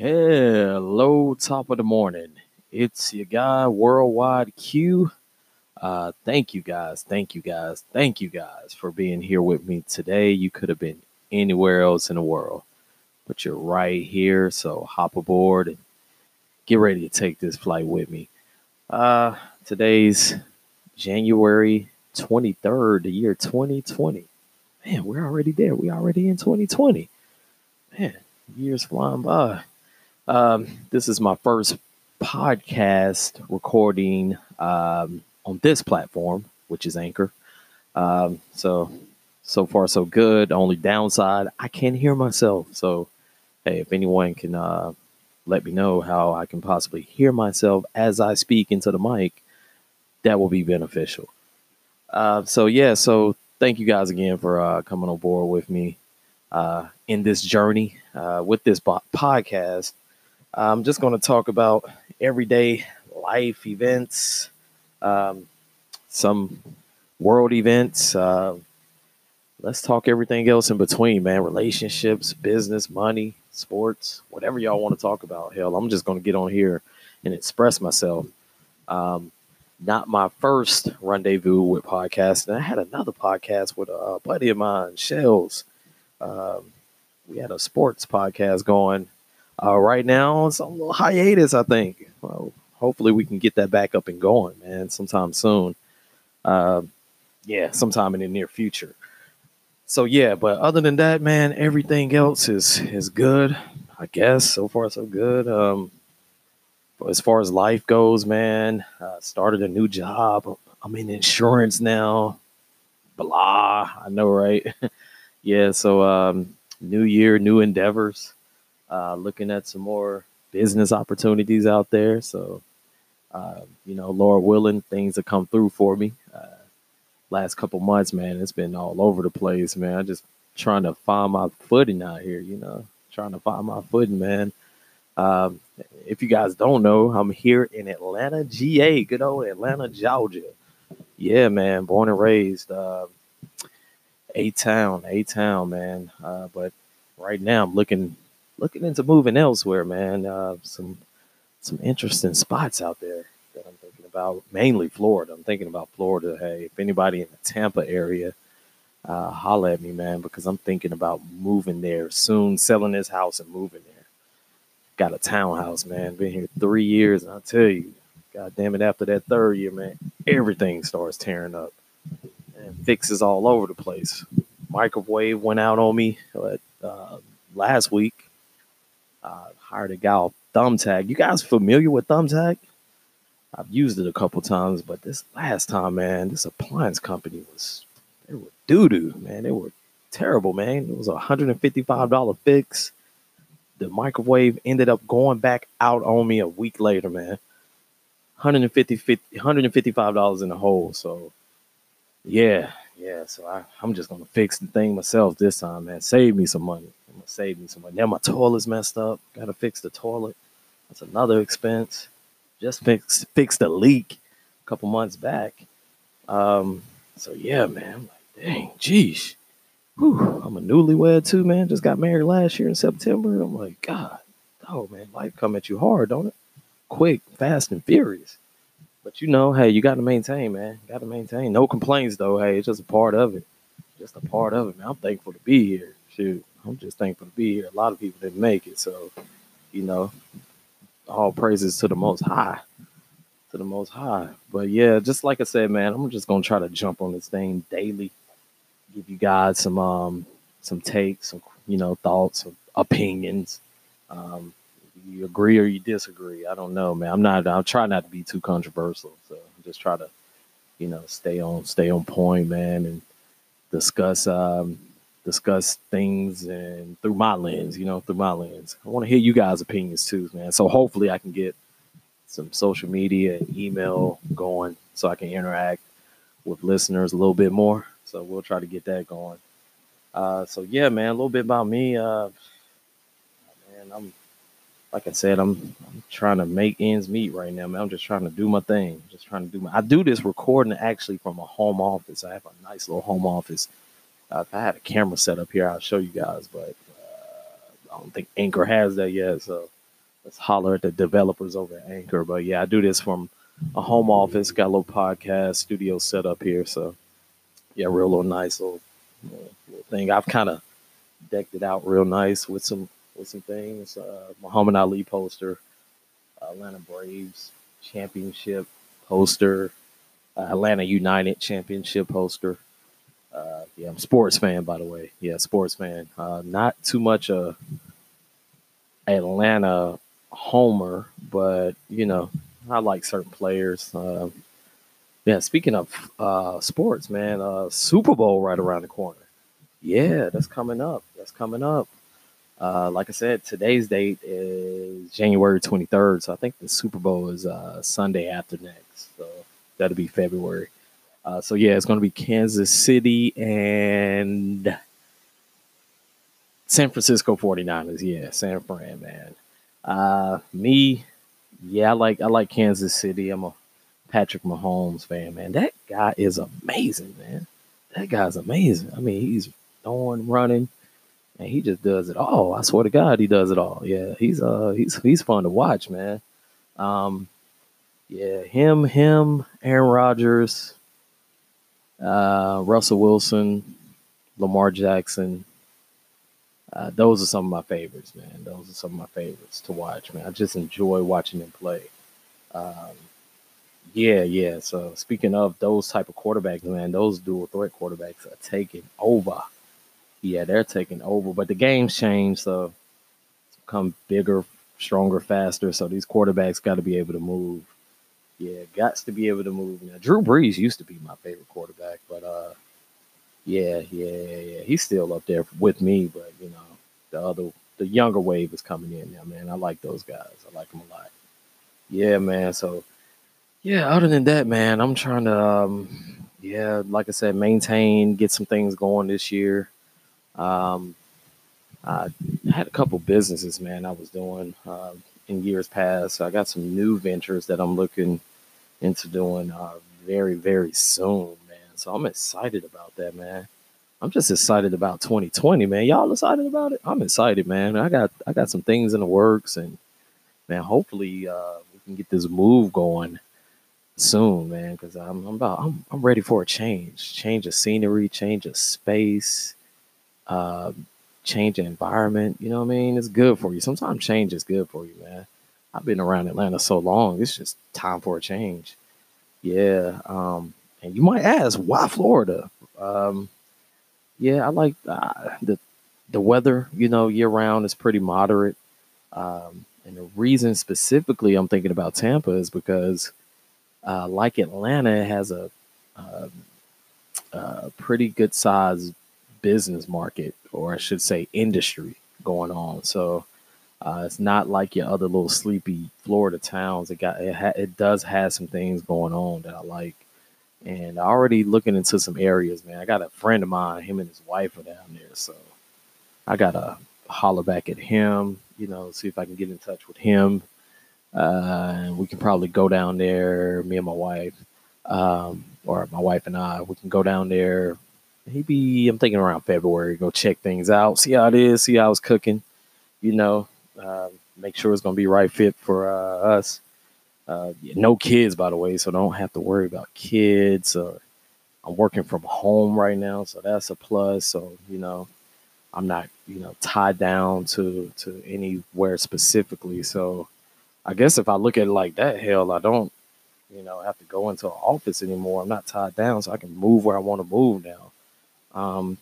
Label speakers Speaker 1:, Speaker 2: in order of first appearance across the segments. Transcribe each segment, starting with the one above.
Speaker 1: Hello, top of the morning. It's your guy, Worldwide Q. Uh, thank you guys, thank you guys, thank you guys for being here with me today. You could have been anywhere else in the world, but you're right here. So hop aboard and get ready to take this flight with me. Uh, today's January 23rd, the year 2020. Man, we're already there. We're already in 2020. Man, years flying by. Um, this is my first podcast recording um, on this platform, which is Anchor. Um, so, so far, so good. Only downside, I can't hear myself. So, hey, if anyone can uh, let me know how I can possibly hear myself as I speak into the mic, that will be beneficial. Uh, so, yeah, so thank you guys again for uh, coming on board with me uh, in this journey uh, with this bo- podcast. I'm just going to talk about everyday life events, um, some world events. Uh, let's talk everything else in between, man. Relationships, business, money, sports, whatever y'all want to talk about. Hell, I'm just going to get on here and express myself. Um, not my first rendezvous with podcasting. I had another podcast with a buddy of mine, Shells. Um, we had a sports podcast going uh, right now, it's a little hiatus, I think. Well, hopefully we can get that back up and going, man, sometime soon. Uh, yeah, sometime in the near future. So yeah, but other than that, man, everything else is is good. I guess so far so good. Um, as far as life goes, man, uh, started a new job. I'm in insurance now. Blah, I know, right? yeah. So um, new year, new endeavors uh, looking at some more business opportunities out there. So, uh, you know, Lord willing, things have come through for me. Uh, last couple months, man, it's been all over the place, man. I just trying to find my footing out here, you know, trying to find my footing, man. Um, if you guys don't know, I'm here in Atlanta, GA, good old Atlanta, Georgia. Yeah, man, born and raised, uh, A town, A town, man. Uh, but right now, I'm looking looking into moving elsewhere, man. Uh, some some interesting spots out there that I'm thinking about. Mainly Florida. I'm thinking about Florida. Hey, if anybody in the Tampa area, uh, holla at me, man, because I'm thinking about moving there soon, selling this house and moving there. Got a townhouse, man. Been here three years, and I tell you, God damn it, after that third year, man, everything starts tearing up and fixes all over the place. Microwave went out on me uh, last week uh, hired a guy Thumbtack. You guys familiar with Thumbtack? I've used it a couple times, but this last time, man, this appliance company was they were doo doo, man. They were terrible, man. It was a hundred and fifty five dollar fix. The microwave ended up going back out on me a week later, man. 150 $155 in the hole. So yeah, yeah. So I, I'm just gonna fix the thing myself this time, man. Save me some money. Save me some money. Now my toilet's messed up. Gotta fix the toilet. That's another expense. Just fix fix the leak a couple months back. Um, so yeah, man. I'm like, dang, geez. Whew, I'm a newlywed too, man. Just got married last year in September. I'm like, God, oh man, life come at you hard, don't it? Quick, fast, and furious. But you know, hey, you got to maintain, man. Got to maintain. No complaints though. Hey, it's just a part of it. Just a part of it, man. I'm thankful to be here. Shoot, I'm just thankful to be here. A lot of people didn't make it, so you know, all praises to the Most High, to the Most High. But yeah, just like I said, man, I'm just gonna try to jump on this thing daily, give you guys some um some takes, some you know thoughts, opinions. Um, you agree or you disagree. I don't know, man. I'm not. I'm trying not to be too controversial, so just try to, you know, stay on stay on point, man, and discuss um discuss things and through my lens, you know, through my lens. I want to hear you guys' opinions too, man. So hopefully I can get some social media and email going so I can interact with listeners a little bit more. So we'll try to get that going. Uh, so yeah, man, a little bit about me. Uh, man, I'm like I said, I'm I'm trying to make ends meet right now, man. I'm just trying to do my thing. Just trying to do my. I do this recording actually from a home office. I have a nice little home office. Uh, if I had a camera set up here, I'll show you guys, but uh, I don't think Anchor has that yet. So let's holler at the developers over at Anchor. But yeah, I do this from a home office. Got a little podcast studio set up here. So yeah, real little nice little, little thing. I've kind of decked it out real nice with some with some things. Uh, Muhammad Ali poster, Atlanta Braves championship poster, Atlanta United championship poster. Uh, yeah, I'm sports fan by the way. Yeah, sports fan. Uh, not too much a Atlanta homer, but you know, I like certain players. Uh, yeah, speaking of uh, sports, man, uh, Super Bowl right around the corner. Yeah, that's coming up. That's coming up. Uh, like I said, today's date is January 23rd, so I think the Super Bowl is Sunday after next. So that'll be February. Uh, so yeah, it's going to be Kansas City and San Francisco 49ers. Yeah, San Fran, man. Uh, me, yeah, I like I like Kansas City. I'm a Patrick Mahomes fan, man. That guy is amazing, man. That guy's amazing. I mean, he's throwing, running, and he just does it all. I swear to God, he does it all. Yeah, he's uh he's he's fun to watch, man. Um, yeah, him, him, Aaron Rodgers, uh, Russell Wilson, Lamar Jackson. Uh, those are some of my favorites, man. Those are some of my favorites to watch, man. I just enjoy watching them play. Um, yeah, yeah. So speaking of those type of quarterbacks, man, those dual threat quarterbacks are taking over. Yeah, they're taking over. But the game's changed, so it's become bigger, stronger, faster. So these quarterbacks got to be able to move. Yeah, got to be able to move. Now, Drew Brees used to be my favorite quarterback, but uh, yeah, yeah, yeah, yeah. He's still up there with me, but you know, the other, the younger wave is coming in now, man. I like those guys. I like them a lot. Yeah, man. So yeah, other than that, man, I'm trying to, um, yeah, like I said, maintain, get some things going this year. Um, I had a couple businesses, man, I was doing uh, in years past. So I got some new ventures that I'm looking into doing uh, very, very soon, man. So I'm excited about that, man. I'm just excited about 2020, man. Y'all excited about it? I'm excited, man. I got I got some things in the works, and man, hopefully uh, we can get this move going soon, man, because I'm, I'm, about I'm, I'm ready for a change, change of scenery, change of space, uh, change of environment. You know what I mean? It's good for you. Sometimes change is good for you, man. I've been around Atlanta so long. It's just time for a change. Yeah. Um, and you might ask, why Florida? Um, yeah, I like uh, the the weather. You know, year round is pretty moderate. Um, and the reason specifically I'm thinking about Tampa is because uh, like Atlanta, has a, a, a pretty good size business market, or I should say, industry going on. So uh, it's not like your other little sleepy Florida towns. It got it, ha- it does have some things going on that I like, and I already looking into some areas. Man, I got a friend of mine. Him and his wife are down there, so I gotta holler back at him. You know, see if I can get in touch with him uh, we can probably go down there, me and my wife, um, or my wife and I, we can go down there. Maybe I'm thinking around February, go check things out, see how it is, see how it's cooking, you know, uh, make sure it's going to be right fit for uh, us. Uh, no kids, by the way, so don't have to worry about kids. Or I'm working from home right now, so that's a plus. So, you know, I'm not, you know, tied down to to anywhere specifically. So, I guess if I look at it like that, hell, I don't, you know, have to go into an office anymore. I'm not tied down, so I can move where I want to move now. Um,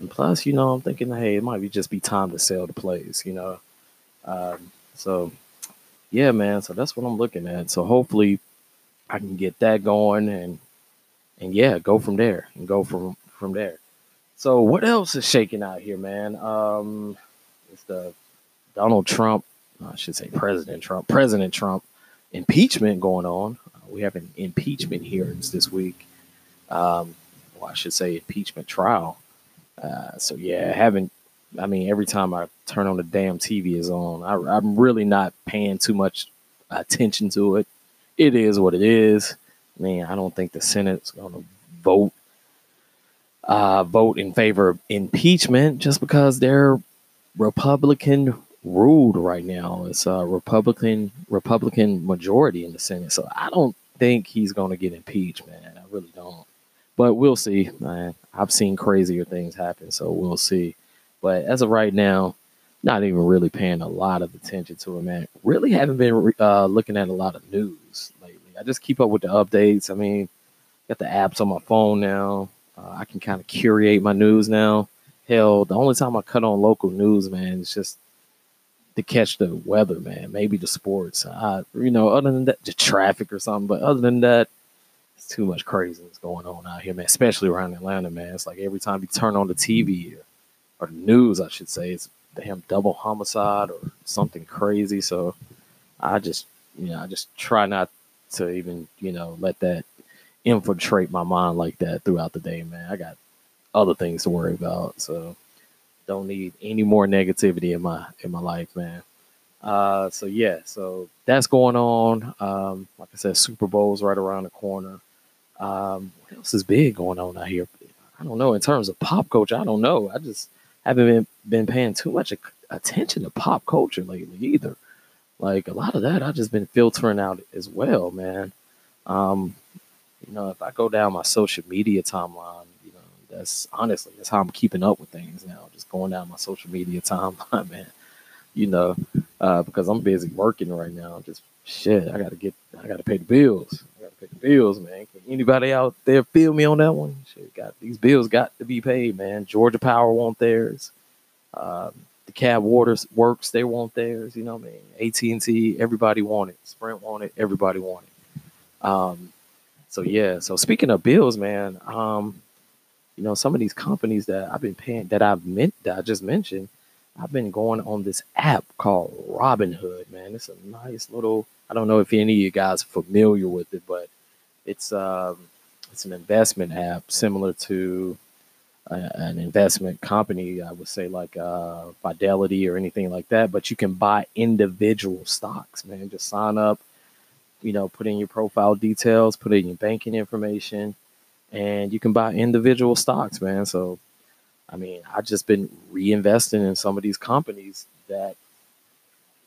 Speaker 1: and plus, you know, I'm thinking, hey, it might be just be time to sell the place, you know. Um, so, yeah, man. So that's what I'm looking at. So hopefully, I can get that going and and yeah, go from there and go from from there. So what else is shaking out here, man? Um, it's the Donald Trump I should say President Trump, President Trump impeachment going on. Uh, we have an impeachment hearings this week. Um, well, I should say impeachment trial. Uh, so yeah, haven't. I mean, every time I turn on the damn TV is on. I, I'm really not paying too much attention to it. It is what it is. I mean, I don't think the Senate's going to vote uh, vote in favor of impeachment just because they're Republican ruled right now. It's a Republican Republican majority in the Senate, so I don't think he's going to get impeached, man. I really don't. But we'll see, man. I've seen crazier things happen, so we'll see. But as of right now, not even really paying a lot of attention to it, man. Really haven't been uh, looking at a lot of news lately. I just keep up with the updates. I mean, got the apps on my phone now. Uh, I can kind of curate my news now. Hell, the only time I cut on local news, man, is just to catch the weather, man. Maybe the sports. I, you know, other than that, the traffic or something. But other than that, it's too much craziness going on out here, man. Especially around Atlanta, man. It's like every time you turn on the TV or news, I should say, it's damn double homicide or something crazy. So I just, you know, I just try not to even, you know, let that infiltrate my mind like that throughout the day, man. I got other things to worry about. So don't need any more negativity in my in my life, man. Uh, so yeah, so that's going on. Um, like I said, Super Bowl's right around the corner. Um, what else is big going on out here? I don't know. In terms of pop culture, I don't know. I just haven't been been paying too much attention to pop culture lately either. Like a lot of that, I've just been filtering out as well, man. Um, you know, if I go down my social media timeline, you know, that's honestly that's how I'm keeping up with things now. Just going down my social media timeline, man. You know, uh, because I'm busy working right now. Just shit, I gotta get, I gotta pay the bills. Pay the bills, man. Can anybody out there feel me on that one? Shit, got these bills got to be paid, man. Georgia Power want theirs. Um, the Cab Waters Works, they want theirs. You know what I mean? AT and T, everybody want it. Sprint want it. Everybody want it. Um, so yeah. So speaking of bills, man, um, you know, some of these companies that I've been paying that I've meant that I just mentioned, I've been going on this app called Robinhood, man. It's a nice little I don't know if any of you guys are familiar with it, but it's um it's an investment app similar to a, an investment company, I would say like uh, Fidelity or anything like that, but you can buy individual stocks, man. Just sign up, you know, put in your profile details, put in your banking information, and you can buy individual stocks, man. So, I mean, I've just been reinvesting in some of these companies that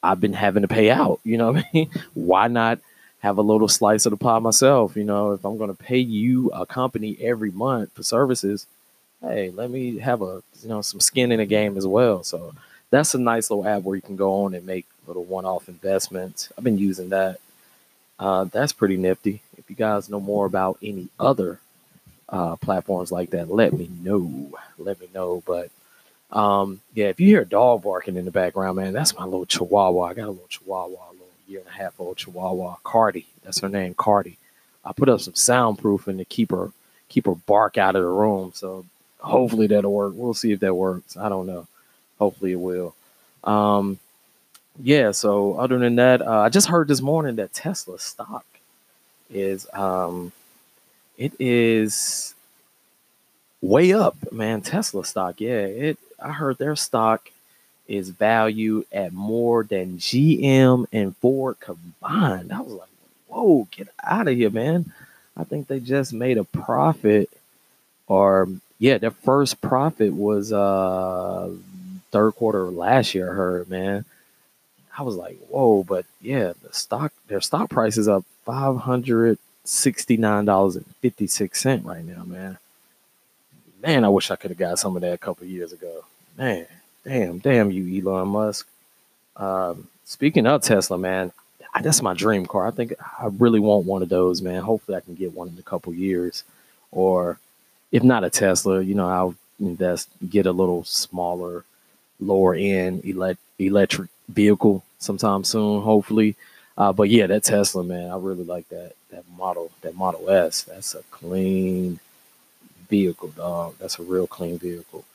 Speaker 1: I've been having to pay out. You know what I mean? Why not have a little slice of the pie myself? You know, if I'm going to pay you a company every month for services, hey, let me have a you know some skin in the game as well. So that's a nice little app where you can go on and make little one-off investments. I've been using that. Uh, that's pretty nifty. If you guys know more about any other uh, platforms like that, let me know. Let me know. But um, yeah, if you hear a dog barking in the background, man, that's my little chihuahua. I got a little chihuahua, a little year and a half old chihuahua, Cardi. That's her name, Cardi. I put up some soundproofing to keep her keep her bark out of the room. So hopefully that'll work. We'll see if that works. I don't know. Hopefully it will. Um, yeah. So other than that, uh, I just heard this morning that Tesla stock is um, it is way up, man. Tesla stock, yeah. It I heard their stock is valued at more than GM and Ford combined. I was like, whoa, get out of here, man. I think they just made a profit, or yeah, their first profit was uh third quarter last year. I heard, man. I was like, whoa, but yeah, the stock, their stock price is up five hundred $69.56 right now, man. Man, I wish I could have got some of that a couple years ago. Man, damn, damn you, Elon Musk. Um, speaking of Tesla, man, that's my dream car. I think I really want one of those, man. Hopefully, I can get one in a couple years, or if not a Tesla, you know, I'll invest, get a little smaller, lower end elect- electric vehicle sometime soon. Hopefully, uh, but yeah, that Tesla, man, I really like that that model, that Model S. That's a clean vehicle, dog. That's a real clean vehicle.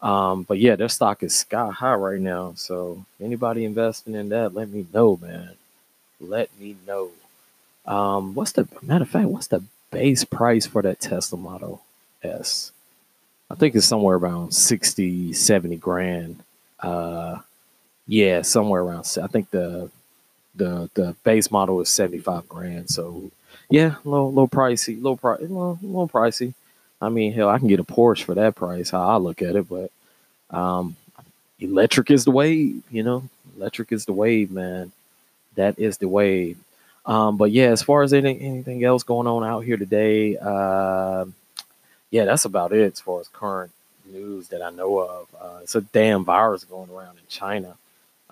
Speaker 1: Um, but yeah, their stock is sky high right now. So anybody investing in that, let me know, man. Let me know. Um, what's the matter of fact? What's the base price for that Tesla Model S? I think it's somewhere around 60, 70 grand. Uh, yeah, somewhere around. I think the the the base model is 75 grand. So yeah, little little pricey, little price, little, little pricey. I mean, hell, I can get a Porsche for that price. How I look at it, but um, electric is the wave. You know, electric is the wave, man. That is the wave. Um, but yeah, as far as any, anything else going on out here today, uh, yeah, that's about it as far as current news that I know of. Uh, it's a damn virus going around in China.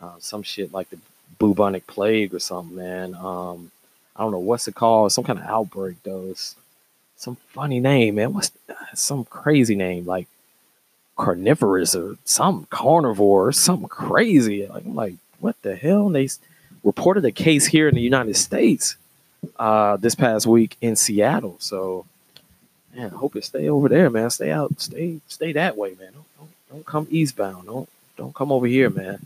Speaker 1: Uh, some shit like the bubonic plague or something, man. Um, I don't know what's it called. Some kind of outbreak, though. It's some funny name, man. What's some crazy name like carnivorous or some carnivore or something crazy? Like, I'm like, what the hell? And they reported a case here in the United States uh, this past week in Seattle. So, man, I hope it stay over there, man. Stay out, stay, stay that way, man. Don't, don't, don't come eastbound. Don't, don't come over here, man.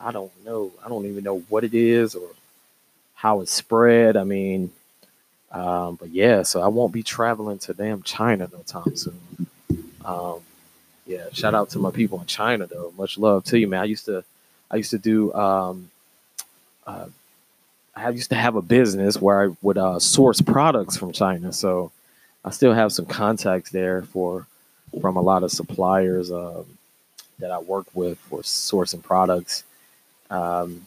Speaker 1: I don't know. I don't even know what it is or how it's spread. I mean, um, but yeah, so I won't be traveling to damn China no time soon. Um, yeah, shout out to my people in China though. Much love to you, man. I used to, I used to do, um, uh, I used to have a business where I would uh, source products from China. So I still have some contacts there for from a lot of suppliers um, that I work with for sourcing products. Um,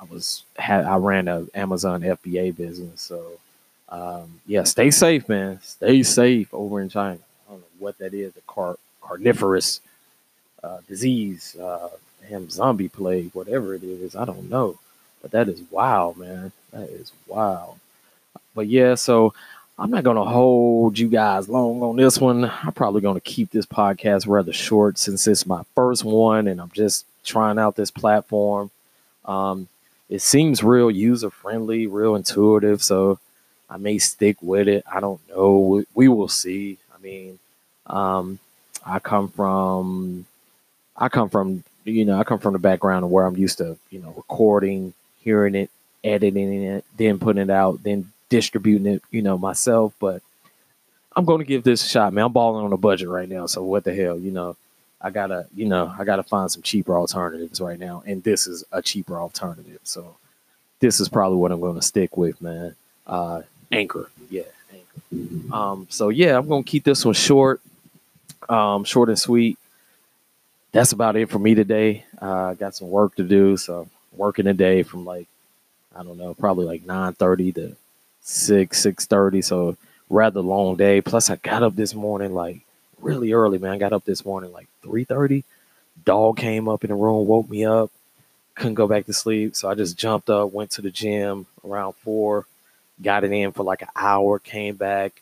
Speaker 1: I was had I ran a Amazon FBA business, so um, yeah, stay safe, man. Stay safe over in China. I don't know what that is, the car carnivorous uh, disease, uh, him zombie plague, whatever it is. I don't know, but that is wild, man. That is wild. But yeah, so I'm not gonna hold you guys long on this one. I'm probably gonna keep this podcast rather short since it's my first one and I'm just trying out this platform. Um, it seems real user friendly, real intuitive. So I may stick with it. I don't know. We, will see. I mean, um, I come from, I come from, you know, I come from the background of where I'm used to, you know, recording, hearing it, editing it, then putting it out, then distributing it, you know, myself. But I'm going to give this a shot, man. I'm balling on a budget right now. So what the hell, you know, I gotta, you know, I gotta find some cheaper alternatives right now, and this is a cheaper alternative. So this is probably what I'm going to stick with, man. Uh, Anchor, yeah, Anchor. Um, so yeah, I'm to keep this one short, um, short and sweet. That's about it for me today. Uh, got some work to do, so working a day from like I don't know, probably like nine thirty to six six thirty. So rather long day. Plus, I got up this morning like really early, man. I got up this morning like 3:30. Dog came up in the room, woke me up. Couldn't go back to sleep, so I just jumped up, went to the gym around four, got it in for like an hour, came back,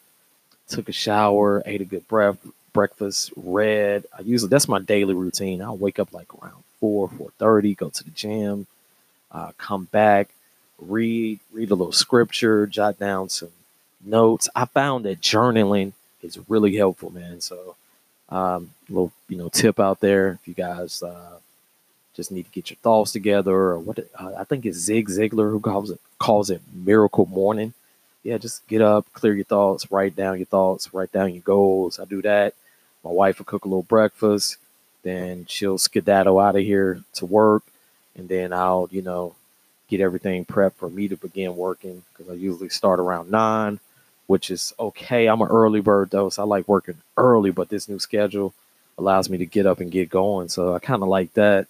Speaker 1: took a shower, ate a good breath, breakfast, read. I usually that's my daily routine. I'll wake up like around four, four thirty, go to the gym, uh, come back, read, read a little scripture, jot down some notes. I found that journaling is really helpful, man. So, um, little you know tip out there if you guys uh, just need to get your thoughts together, or what uh, I think it's Zig Ziglar who calls it calls it miracle morning. Yeah, just get up, clear your thoughts, write down your thoughts, write down your goals. I do that. My wife will cook a little breakfast, then she'll skedaddle out of here to work, and then I'll you know get everything prepped for me to begin working because I usually start around nine which is okay. I'm an early bird though, so I like working early, but this new schedule allows me to get up and get going. So I kind of like that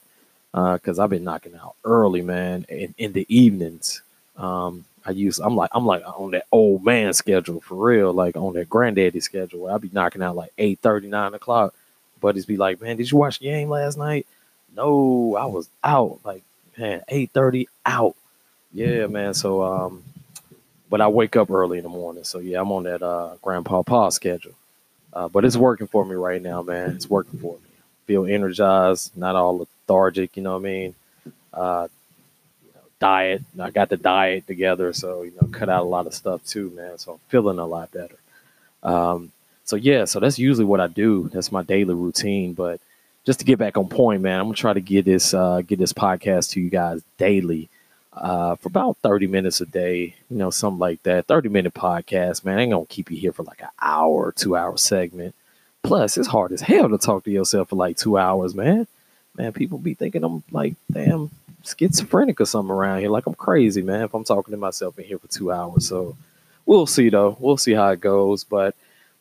Speaker 1: because uh, I've been knocking out early, man, in, in the evenings. Um, I use I'm like I'm like on that old man schedule for real, like on that granddaddy schedule I'll be knocking out like 8 39 o'clock. Buddies be like, Man, did you watch the game last night? No, I was out. Like, man, 8 30 out. Yeah, man. So um but I wake up early in the morning. So yeah, I'm on that uh, grandpa pa schedule. Uh, but it's working for me right now, man. It's working for me. Feel energized, not all lethargic. You know what I mean? Uh, you know, diet. I got the diet together, so you know, cut out a lot of stuff too, man. So I'm feeling a lot better. Um, so yeah, so that's usually what I do. That's my daily routine. But just to get back on point, man, I'm gonna try to get this uh, get this podcast to you guys daily uh, for about 30 minutes a day, you know, something like that. 30 minute podcast, man. I ain't gonna keep you here for like an hour, two hour segment. Plus, it's hard as hell to talk to yourself for like two hours, man. Man, people be thinking I'm like, damn, schizophrenic or something around here. Like I'm crazy, man, if I'm talking to myself in here for two hours. So we'll see though. We'll see how it goes. But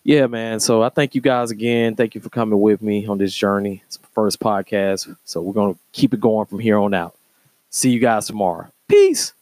Speaker 1: yeah, man. So I thank you guys again. Thank you for coming with me on this journey. It's my first podcast. So we're gonna keep it going from here on out. See you guys tomorrow. Peace.